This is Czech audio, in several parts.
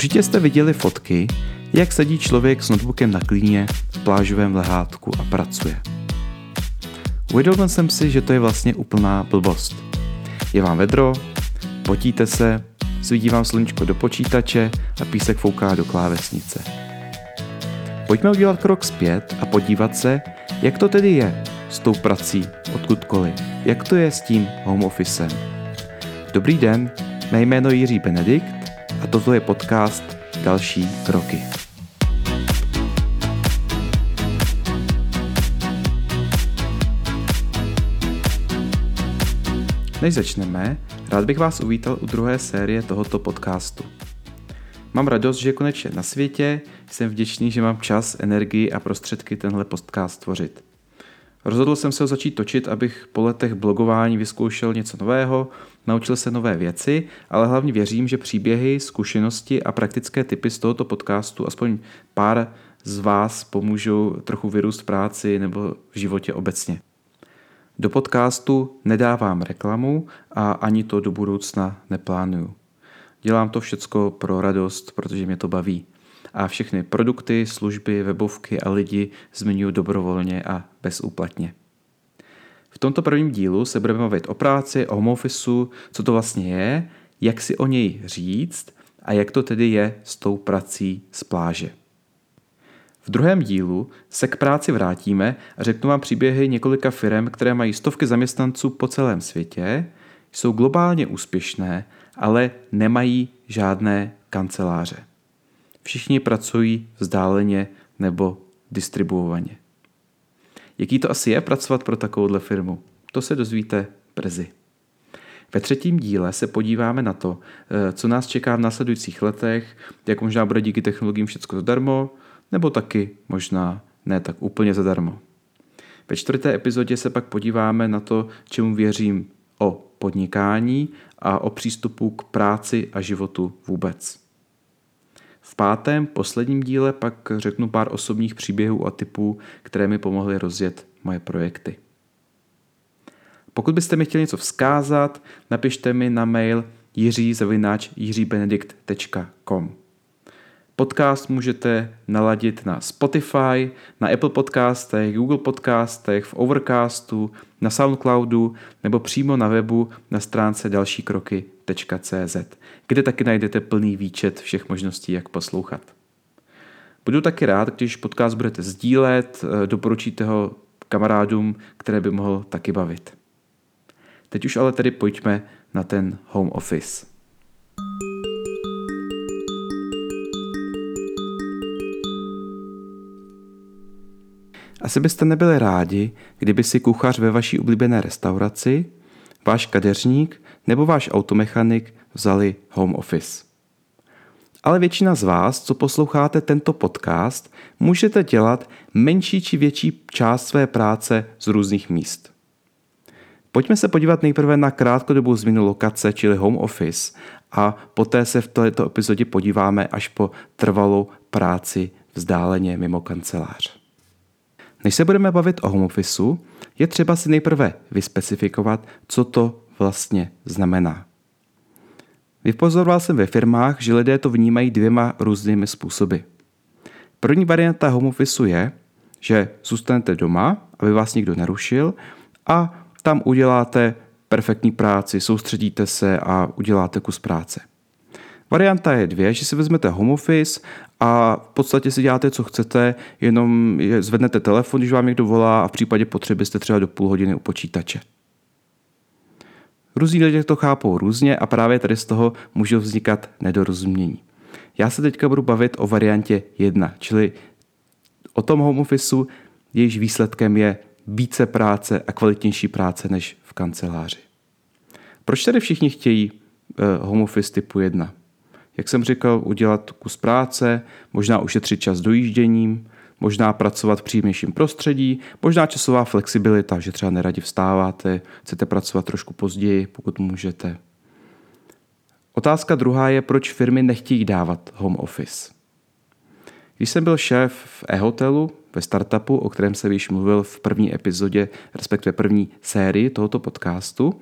Určitě jste viděli fotky, jak sedí člověk s notebookem na klíně v plážovém lehátku a pracuje. Uvědomil jsem si, že to je vlastně úplná blbost. Je vám vedro, potíte se, svítí vám sluníčko do počítače a písek fouká do klávesnice. Pojďme udělat krok zpět a podívat se, jak to tedy je s tou prací odkudkoliv. Jak to je s tím home officem. Dobrý den, mé jméno je Jiří Benedikt a toto je podcast Další kroky. Než začneme, rád bych vás uvítal u druhé série tohoto podcastu. Mám radost, že konečně na světě, jsem vděčný, že mám čas, energii a prostředky tenhle podcast tvořit. Rozhodl jsem se ho začít točit, abych po letech blogování vyzkoušel něco nového, naučil se nové věci, ale hlavně věřím, že příběhy, zkušenosti a praktické typy z tohoto podcastu aspoň pár z vás pomůžou trochu vyrůst v práci nebo v životě obecně. Do podcastu nedávám reklamu a ani to do budoucna neplánuju. Dělám to všecko pro radost, protože mě to baví a všechny produkty, služby, webovky a lidi zmiňuji dobrovolně a bezúplatně. V tomto prvním dílu se budeme bavit o práci, o home officeu, co to vlastně je, jak si o něj říct a jak to tedy je s tou prací z pláže. V druhém dílu se k práci vrátíme a řeknu vám příběhy několika firm, které mají stovky zaměstnanců po celém světě, jsou globálně úspěšné, ale nemají žádné kanceláře. Všichni pracují vzdáleně nebo distribuovaně. Jaký to asi je pracovat pro takovouhle firmu? To se dozvíte brzy. Ve třetím díle se podíváme na to, eh, co nás čeká v následujících letech, jak možná bude díky technologiím všechno zadarmo, nebo taky možná ne tak úplně zadarmo. Ve čtvrté epizodě se pak podíváme na to, čemu věřím o podnikání a o přístupu k práci a životu vůbec. V pátém, posledním díle pak řeknu pár osobních příběhů a typů, které mi pomohly rozjet moje projekty. Pokud byste mi chtěli něco vzkázat, napište mi na mail jiří.jiříbenedikt.com Podcast můžete naladit na Spotify, na Apple podcastech, Google podcastech, v Overcastu, na Soundcloudu nebo přímo na webu na stránce dalšíkroky.cz, kde taky najdete plný výčet všech možností, jak poslouchat. Budu taky rád, když podcast budete sdílet, eh, doporučíte ho kamarádům, které by mohl taky bavit. Teď už ale tedy pojďme na ten home office. Asi byste nebyli rádi, kdyby si kuchař ve vaší oblíbené restauraci, váš kadeřník nebo váš automechanik vzali home office. Ale většina z vás, co posloucháte tento podcast, můžete dělat menší či větší část své práce z různých míst. Pojďme se podívat nejprve na krátkodobou změnu lokace, čili home office, a poté se v této epizodě podíváme až po trvalou práci vzdáleně mimo kancelář. Než se budeme bavit o home officeu, je třeba si nejprve vyspecifikovat, co to vlastně znamená. Vypozoroval jsem ve firmách, že lidé to vnímají dvěma různými způsoby. První varianta home officeu je, že zůstanete doma, aby vás nikdo nerušil a tam uděláte perfektní práci, soustředíte se a uděláte kus práce. Varianta je dvě, že si vezmete home office a v podstatě si děláte, co chcete, jenom zvednete telefon, když vám někdo volá a v případě potřeby jste třeba do půl hodiny u počítače. Různí lidé to chápou různě a právě tady z toho můžou vznikat nedorozumění. Já se teďka budu bavit o variantě 1, čili o tom home officeu, jejíž výsledkem je více práce a kvalitnější práce než v kanceláři. Proč tedy všichni chtějí eh, home office typu 1? jak jsem říkal, udělat kus práce, možná ušetřit čas dojížděním, možná pracovat v příjemnějším prostředí, možná časová flexibilita, že třeba neradi vstáváte, chcete pracovat trošku později, pokud můžete. Otázka druhá je, proč firmy nechtějí dávat home office. Když jsem byl šéf v e-hotelu ve startupu, o kterém jsem již mluvil v první epizodě, respektive první sérii tohoto podcastu.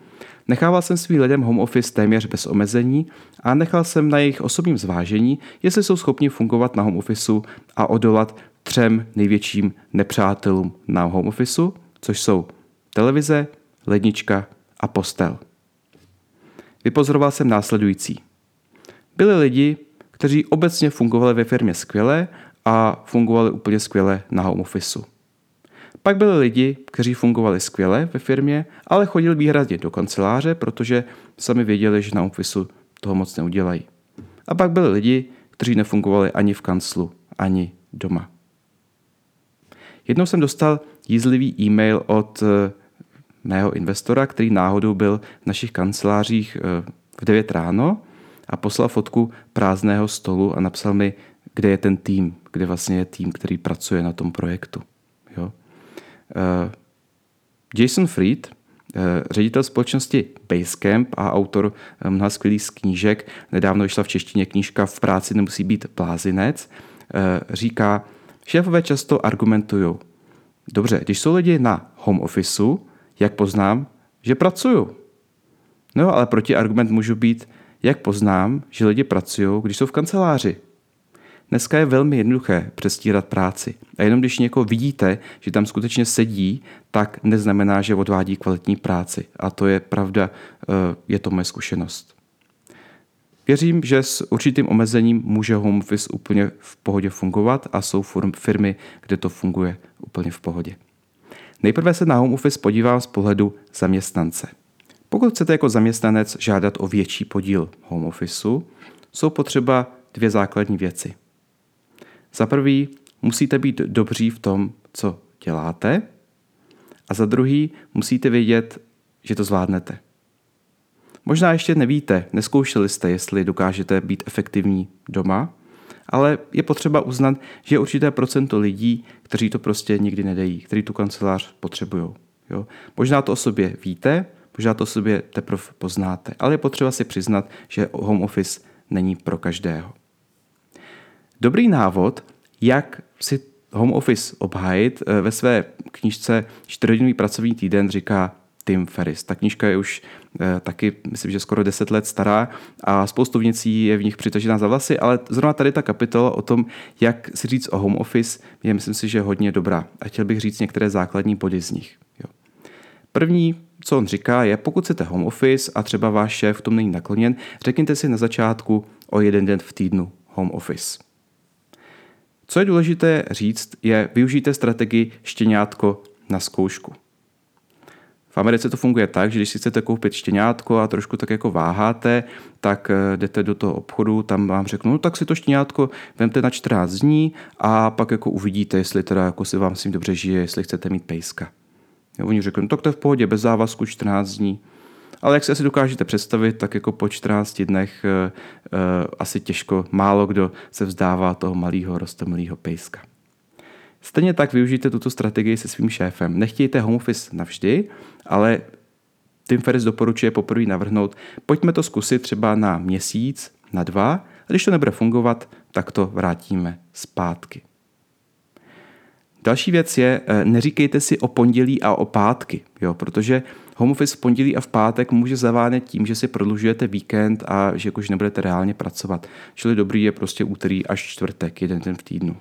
Nechával jsem svým lidem home office téměř bez omezení a nechal jsem na jejich osobním zvážení, jestli jsou schopni fungovat na home officeu a odolat třem největším nepřátelům na home officeu, což jsou televize, lednička a postel. Vypozoroval jsem následující. Byli lidi, kteří obecně fungovali ve firmě skvěle a fungovali úplně skvěle na home officeu. Pak byli lidi, kteří fungovali skvěle ve firmě, ale chodili výhradně do kanceláře, protože sami věděli, že na officeu toho moc neudělají. A pak byli lidi, kteří nefungovali ani v kanclu, ani doma. Jednou jsem dostal jízlivý e-mail od eh, mého investora, který náhodou byl v našich kancelářích eh, v 9 ráno a poslal fotku prázdného stolu a napsal mi, kde je ten tým, kde vlastně je tým, který pracuje na tom projektu. Jo? Uh, Jason Fried, ředitel společnosti Basecamp a autor mnoha skvělých knížek, nedávno vyšla v češtině knížka V práci nemusí být blázinec, říká, šéfové často argumentují, dobře, když jsou lidi na home officeu, jak poznám, že pracuju? No ale proti argument můžu být, jak poznám, že lidi pracují, když jsou v kanceláři. Dneska je velmi jednoduché přestírat práci. A jenom když někoho vidíte, že tam skutečně sedí, tak neznamená, že odvádí kvalitní práci. A to je pravda, eh, je to moje zkušenost. Věřím, že s určitým omezením může home office úplně v pohodě fungovat a jsou firmy, kde to funguje úplně v pohodě. Nejprve se na home office podívám z pohledu zaměstnance. Pokud chcete jako zaměstnanec žádat o větší podíl home officeu, jsou potřeba dvě základní věci. Za prvý, musíte být dobří v tom, co děláte, a za druhý, musíte vědět, že to zvládnete. Možná ještě nevíte, neskoušeli jste, jestli dokážete být efektivní doma, ale je potřeba uznat, že je určité procento lidí, kteří to prostě nikdy nedejí, kteří tu kancelář potřebují. Jo? Možná to o sobě víte, možná to o sobě teprve poznáte, ale je potřeba si přiznat, že home office není pro každého. Dobrý návod, jak si home office obhájit, eh, ve své knížce 4 pracovní týden říká Tim Ferris. Ta knížka je už taky, myslím, že skoro 10 let stará a spoustu věcí je v nich přitažená za vlasy, ale zrovna tady ta kapitola o tom, jak si říct o home office, je myslím si, že hodně dobrá. A chtěl bych říct některé základní body z nich. Jo. První, co on říká, je, pokud chcete home office a třeba váš šéf v tom není nakloněn, řekněte si na začátku o jeden den v týdnu home office. Co je důležité říct, je využijte strategii štěňátko na zkoušku. V Americe to funguje tak, že když si chcete koupit štěňátko a trošku tak jako váháte, tak eh, jdete do toho obchodu, tam vám řeknu, no tak si to štěňátko vemte na 14 dní a pak jako uvidíte, jestli teda jako si vám s tím dobře žije, jestli chcete mít pejska. Jo, oni řeknou, no tak to je v pohodě, bez závazku 14 dní. Ale jak si asi dokážete představit, tak jako po 14 dnech uh, uh, asi těžko, málo kdo se vzdává toho malého rostomilého pejska. Stejně tak využijte tuto strategii se svým šéfem. Nechtějte home office navždy, ale Tim Ferris doporučuje poprvé navrhnout, pojďme to zkusit třeba na měsíc, na dva, a když to nebude fungovat, tak to vrátíme zpátky. Další věc je, eh, neříkejte si o pondělí a o pátky, jo, protože home office v pondělí a v pátek může zavánět tím, že si prodlužujete víkend a že už nebudete reálně pracovat. Čili dobrý je prostě úterý až čtvrtek, jeden den v týdnu.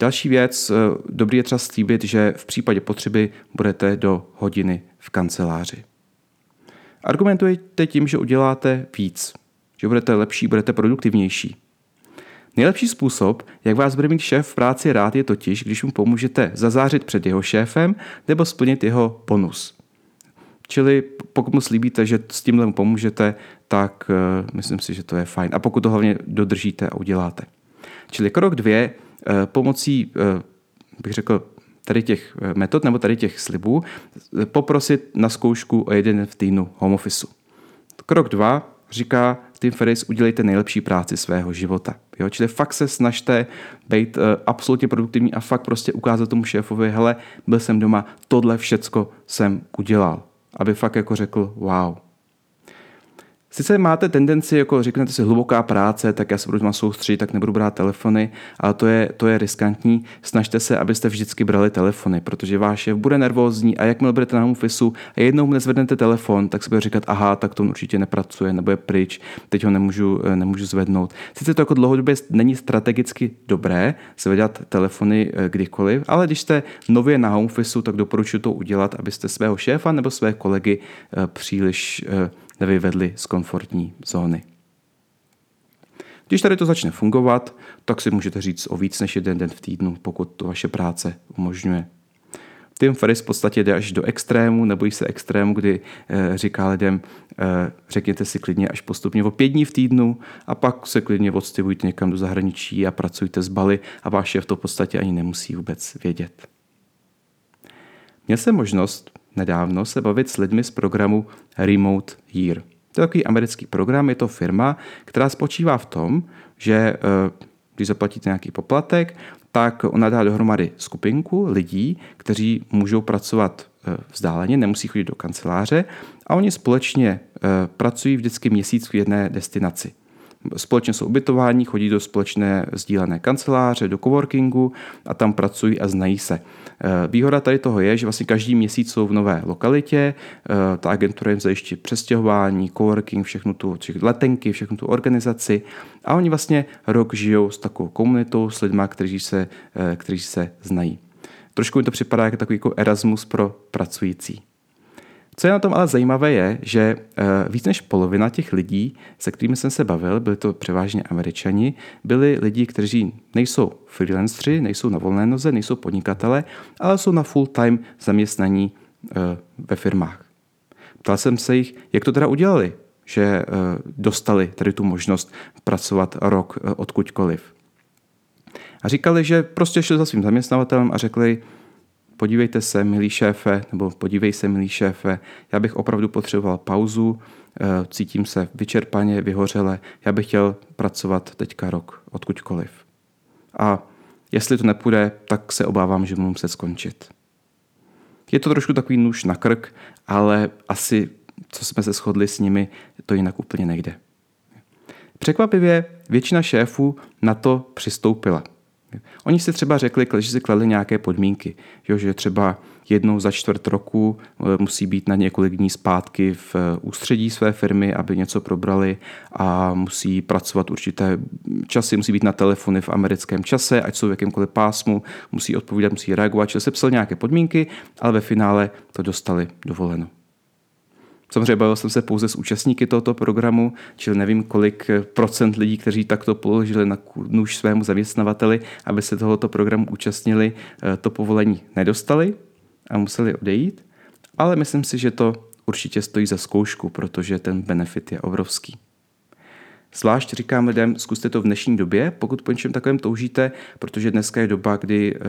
Další věc, eh, dobrý je třeba slíbit, že v případě potřeby budete do hodiny v kanceláři. Argumentujete tím, že uděláte víc, že budete lepší, budete produktivnější. Nejlepší způsob, jak vás bude mít šéf v práci rád, je totiž, když mu pomůžete zazářit před jeho šéfem nebo splnit jeho bonus. Čili pokud mu slíbíte, že s tímhle mu pomůžete, tak uh, myslím si, že to je fajn. A pokud to hlavně dodržíte a uděláte. Čili krok dvě, pomocí, uh, bych řekl, tady těch metod nebo tady těch slibů, poprosit na zkoušku o jeden v týdnu home office. Krok dva říká Tim Ferris, udělejte nejlepší práci svého života. Jo? Čili fakt se snažte být absolutně produktivní a fakt prostě ukázat tomu šéfovi, hele, byl jsem doma, tohle všecko jsem udělal. Aby fakt jako řekl, wow. Sice máte tendenci, jako řeknete si hluboká práce, tak já se budu soustředit, tak nebudu brát telefony, ale to je, to je riskantní. Snažte se, abyste vždycky brali telefony, protože váš šéf bude nervózní a jakmile budete na home a jednou mu nezvednete telefon, tak se bude říkat, aha, tak to určitě nepracuje, nebo je pryč, teď ho nemůžu, nemůžu zvednout. Sice to jako dlouhodobě není strategicky dobré zvedat telefony eh, kdykoliv, ale když jste nově na home office, tak doporučuji to udělat, abyste svého šéfa nebo své kolegy eh, příliš eh, nevyvedli z komfortní zóny. Když tady to začne fungovat, tak si můžete říct o víc než jeden den v týdnu, pokud to vaše práce umožňuje. Tim Ferris v podstatě jde až do extrému, nebojí se extrému, kdy e, říká lidem, e, řekněte si klidně až postupně o pět dní v týdnu a pak se klidně odstěhujte někam do zahraničí a pracujte s Bali a váš šéf to v podstatě ani nemusí vůbec vědět. Měl jsem možnost nedávno se bavit s lidmi z programu Remote Year. To je takový americký program, je to firma, která spočívá v tom, že eh, když zaplatíte nějaký poplatek, tak ona dá dohromady skupinku lidí, kteří můžou pracovat eh, vzdáleně, nemusí chodit do kanceláře a oni společně eh, pracují vždycky měsíc v jedné destinaci. Společně jsou ubytováni, chodí do společné sdílené kanceláře, do coworkingu a tam pracují a znají se. Eh, výhoda tady toho je, že vlastně každý měsíc jsou v nové lokalitě, eh, ta agentura jim zajiští přestěhování, coworking, všechnu tu letenky, všechnu tu organizaci a oni vlastně rok žijou s takovou komunitou, s lidmi, kteří se, eh, kteří se znají. Trošku mi to připadá jako takový jako Erasmus pro pracující. Co je na tom ale zajímavé je, že víc než polovina těch lidí, se kterými jsem se bavil, byli to převážně američani, byli lidi, kteří nejsou freelancři, nejsou na volné noze, nejsou podnikatele, ale jsou na full-time zaměstnaní ve firmách. Ptal jsem se jich, jak to teda udělali, že dostali tady tu možnost pracovat rok odkudkoliv. A říkali, že prostě šli za svým zaměstnavatelem a řekli, podívejte se, milý šéfe, nebo podívej se, milý šéfe, já bych opravdu potřeboval pauzu, eh, cítím se vyčerpaně, vyhořele, já bych chtěl pracovat teďka rok, odkudkoliv. A jestli to nepůjde, tak se obávám, že budu muset skončit. Je to trošku takový nůž na krk, ale asi, co jsme se shodli s nimi, to jinak úplně nejde. Překvapivě většina šéfů na to přistoupila. Oni si třeba řekli, že si kladli nějaké podmínky, jo, že třeba jednou za čtvrt roku eh, musí být na několik dní zpátky v eh, ústředí své firmy, aby něco probrali a musí pracovat určité časy, musí být na telefony v americkém čase, ať jsou v jakémkoliv pásmu, musí odpovídat, musí reagovat, čili se psal nějaké podmínky, ale ve finále to dostali dovoleno. Samozřejmě bavil jsem se pouze s účastníky tohoto programu, čili nevím, kolik procent lidí, kteří takto položili na nůž svému zaměstnavateli, aby se tohoto programu účastnili, eh, to povolení nedostali a museli odejít. Ale myslím si, že to určitě stojí za zkoušku, protože ten benefit je obrovský. Zvlášť říkám lidem, zkuste to v dnešní době, pokud po něčem takovém toužíte, protože dneska je doba, kdy eh,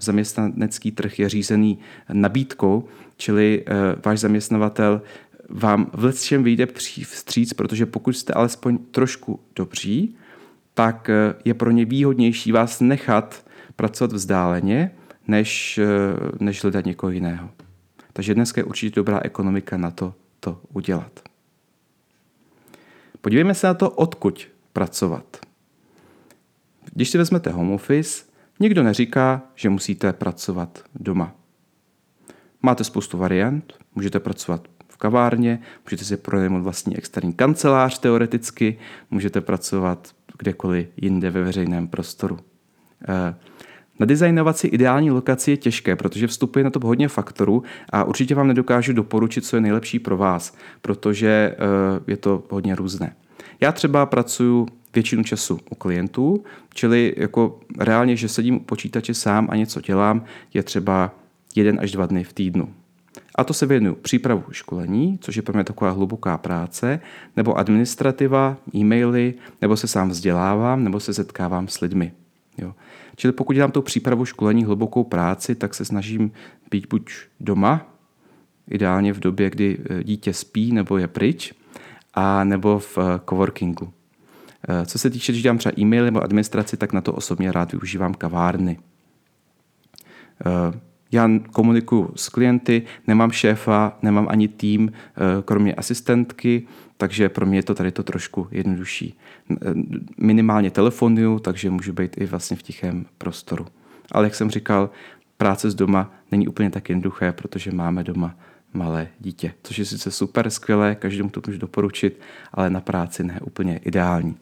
zaměstnanecký trh je řízený nabídkou, čili eh, váš zaměstnavatel vám v čem vyjde vstříc, protože pokud jste alespoň trošku dobří, tak eh, je pro ně výhodnější vás nechat pracovat vzdáleně, než, eh, než hledat někoho jiného. Takže dneska je určitě dobrá ekonomika na to, to udělat. Podívejme se na to, odkud pracovat. Když si vezmete home office, nikdo neříká, že musíte pracovat doma. Máte spoustu variant, můžete pracovat kavárně, můžete si pronajmout vlastní externí kancelář teoreticky, můžete pracovat kdekoliv jinde ve veřejném prostoru. Eh, nadizajnovat si ideální lokaci je těžké, protože vstupuje na to hodně faktorů a určitě vám nedokážu doporučit, co je nejlepší pro vás, protože eh, je to hodně různé. Já třeba pracuji většinu času u klientů, čili jako reálně, že sedím u počítače sám a něco dělám, je třeba jeden až dva dny v týdnu. A to se věnuju přípravu školení, což je pro mě taková hluboká práce, nebo administrativa, e-maily, nebo se sám vzdělávám, nebo se setkávám s lidmi. Jo. Čili pokud dělám tu přípravu školení, hlubokou práci, tak se snažím být buď doma, ideálně v době, kdy e, dítě spí nebo je pryč, a nebo v e, coworkingu. E, co se týče, když dělám třeba e-maily nebo administraci, tak na to osobně rád využívám kavárny. Já komunikuju s klienty, nemám šéfa, nemám ani tým, eh, kromě asistentky, takže pro mě je to tady to trošku jednodušší. Minimálně telefonuju, takže můžu být i vlastně v tichém prostoru. Ale jak jsem říkal, práce z doma není úplně tak jednoduché, protože máme doma malé dítě, což je sice super, skvělé, každému to můžu doporučit, ale na práci ne úplně ideální.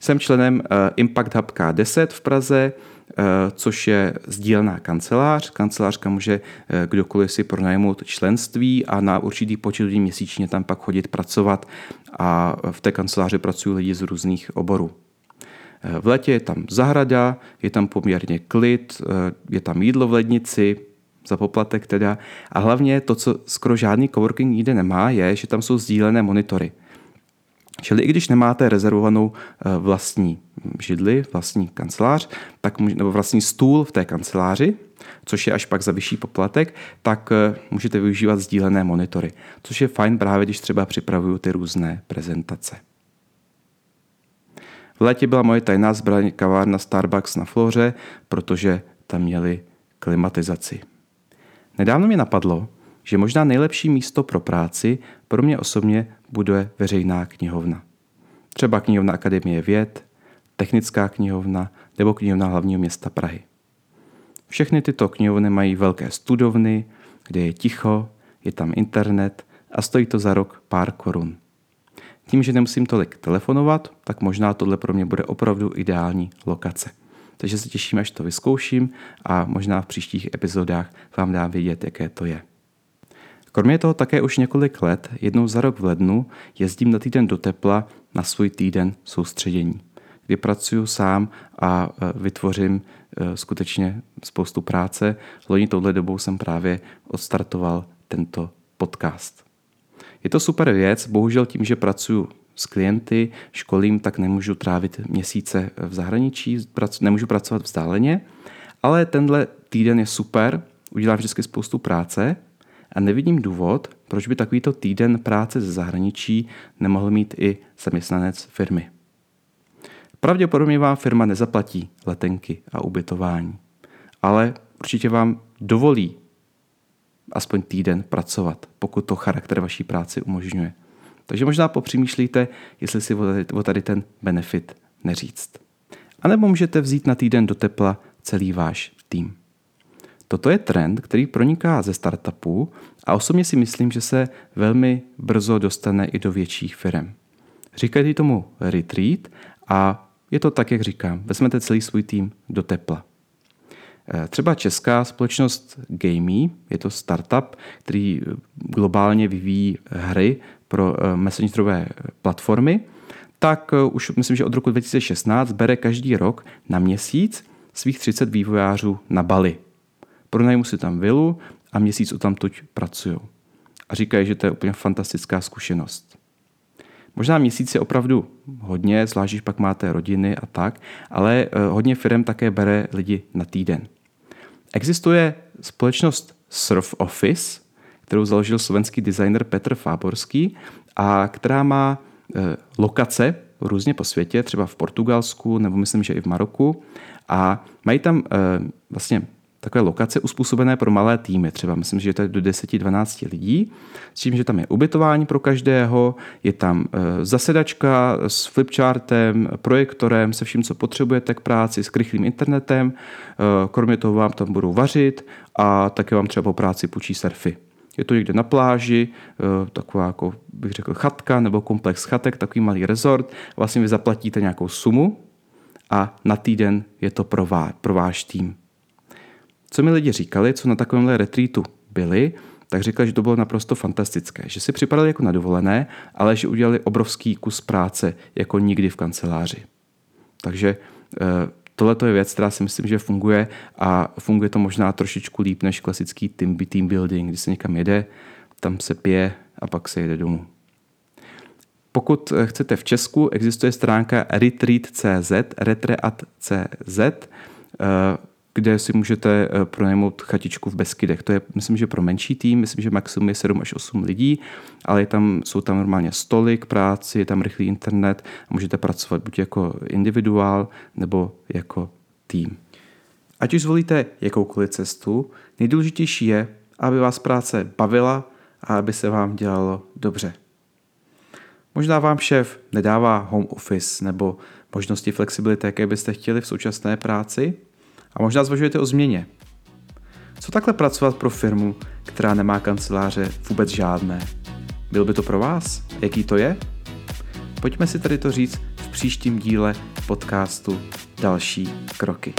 Jsem členem eh, Impact Hub K10 v Praze, eh, což je sdílená kancelář. Kancelářka může eh, kdokoliv si pronajmout členství a na určitý počet lidí měsíčně tam pak chodit pracovat a v té kanceláři pracují lidi z různých oborů. V létě je tam zahrada, je tam poměrně klid, je tam jídlo v lednici, za poplatek teda. A hlavně to, co skoro žádný coworking nikde nemá, je, že tam jsou sdílené monitory. Čili i když nemáte rezervovanou eh, vlastní židli, vlastní kancelář, tak, nebo vlastní stůl v té kanceláři, což je až pak za vyšší poplatek, tak eh, můžete využívat sdílené monitory, což je fajn právě, když třeba připravuju ty různé prezentace. V létě byla moje tajná zbraň kavárna Starbucks na Floře, protože tam měli klimatizaci. Nedávno mi napadlo, že možná nejlepší místo pro práci pro mě osobně bude veřejná knihovna. Třeba knihovna Akademie věd, technická knihovna nebo knihovna hlavního města Prahy. Všechny tyto knihovny mají velké studovny, kde je ticho, je tam internet a stojí to za rok pár korun. Tím, že nemusím tolik telefonovat, tak možná tohle pro mě bude opravdu ideální lokace. Takže se těším, až to vyzkouším a možná v příštích epizodách vám dám vědět, jaké to je. Kromě toho také už několik let, jednou za rok v lednu, jezdím na týden do tepla na svůj týden soustředění, kdy pracuji sám a e, vytvořím e, skutečně spoustu práce. Loni touhle dobou jsem právě odstartoval tento podcast. Je to super věc, bohužel tím, že pracuji s klienty, školím, tak nemůžu trávit měsíce v zahraničí, nemůžu pracovat vzdáleně, ale tenhle týden je super, udělám vždycky spoustu práce a nevidím důvod, proč by takovýto týden práce ze zahraničí nemohl mít i zaměstnanec firmy. Pravděpodobně vám firma nezaplatí letenky a ubytování, ale určitě vám dovolí aspoň týden pracovat, pokud to charakter vaší práci umožňuje. Takže možná popřemýšlíte, jestli si o tady ten benefit neříct. A nebo můžete vzít na týden do tepla celý váš tým. Toto je trend, který proniká ze startupů a osobně si myslím, že se velmi brzo dostane i do větších firm. Říkají tomu retreat a je to tak, jak říkám. Vezmete celý svůj tým do tepla. Eh, třeba česká společnost Gamey, je to startup, který globálně vyvíjí hry pro eh, messengerové platformy, tak eh, už myslím, že od roku 2016 bere každý rok na měsíc svých 30 vývojářů na Bali. Pronajmu si tam vilu a měsíc tam tuď pracují. A říkají, že to je úplně fantastická zkušenost. Možná měsíc je opravdu hodně, zvlášť když pak máte rodiny a tak, ale hodně firm také bere lidi na týden. Existuje společnost Surf Office, kterou založil slovenský designer Petr Fáborský a která má e, lokace různě po světě, třeba v Portugalsku nebo myslím, že i v Maroku a mají tam e, vlastně takové lokace uspůsobené pro malé týmy. Třeba myslím, že je to do 10-12 lidí, s tím, že tam je ubytování pro každého, je tam e, zasedačka s flipchartem, projektorem, se vším, co potřebujete k práci, s krychlým internetem. Kromě toho vám tam budou vařit a také vám třeba po práci půjčí surfy. Je to někde na pláži, eh, taková jako bych řekl chatka nebo komplex chatek, takový malý resort. Vlastně vy zaplatíte nějakou sumu a na týden je to pro, vá, pro váš tým. Co mi lidi říkali, co na takovémhle retreatu byli, tak říkali, že to bylo naprosto fantastické, že si připadali jako na dovolené, ale že udělali obrovský kus práce, jako nikdy v kanceláři. Takže eh, tohle je věc, která si myslím, že funguje a funguje to možná trošičku líp než klasický team, team building, kdy se někam jede, tam se pije a pak se jede domů. Pokud chcete v Česku, existuje stránka retreat.cz, retreat.cz, kde si můžete eh, pronajmout chatičku v Beskydech. To je, myslím, že pro menší tým, myslím, že maximum je 7 až 8 lidí, ale je tam, jsou tam normálně stoly k práci, je tam rychlý internet a můžete pracovat buď jako individuál nebo jako tým. Ať už zvolíte jakoukoliv cestu, nejdůležitější je, aby vás práce bavila a aby se vám dělalo dobře. Možná vám šéf nedává home office nebo možnosti flexibility, jaké byste chtěli v současné práci a možná zvažujete o změně. Co takhle pracovat pro firmu, která nemá kanceláře vůbec žádné? Byl by to pro vás? Jaký to je? Pojďme si tady to říct v příštím díle podcastu Další kroky.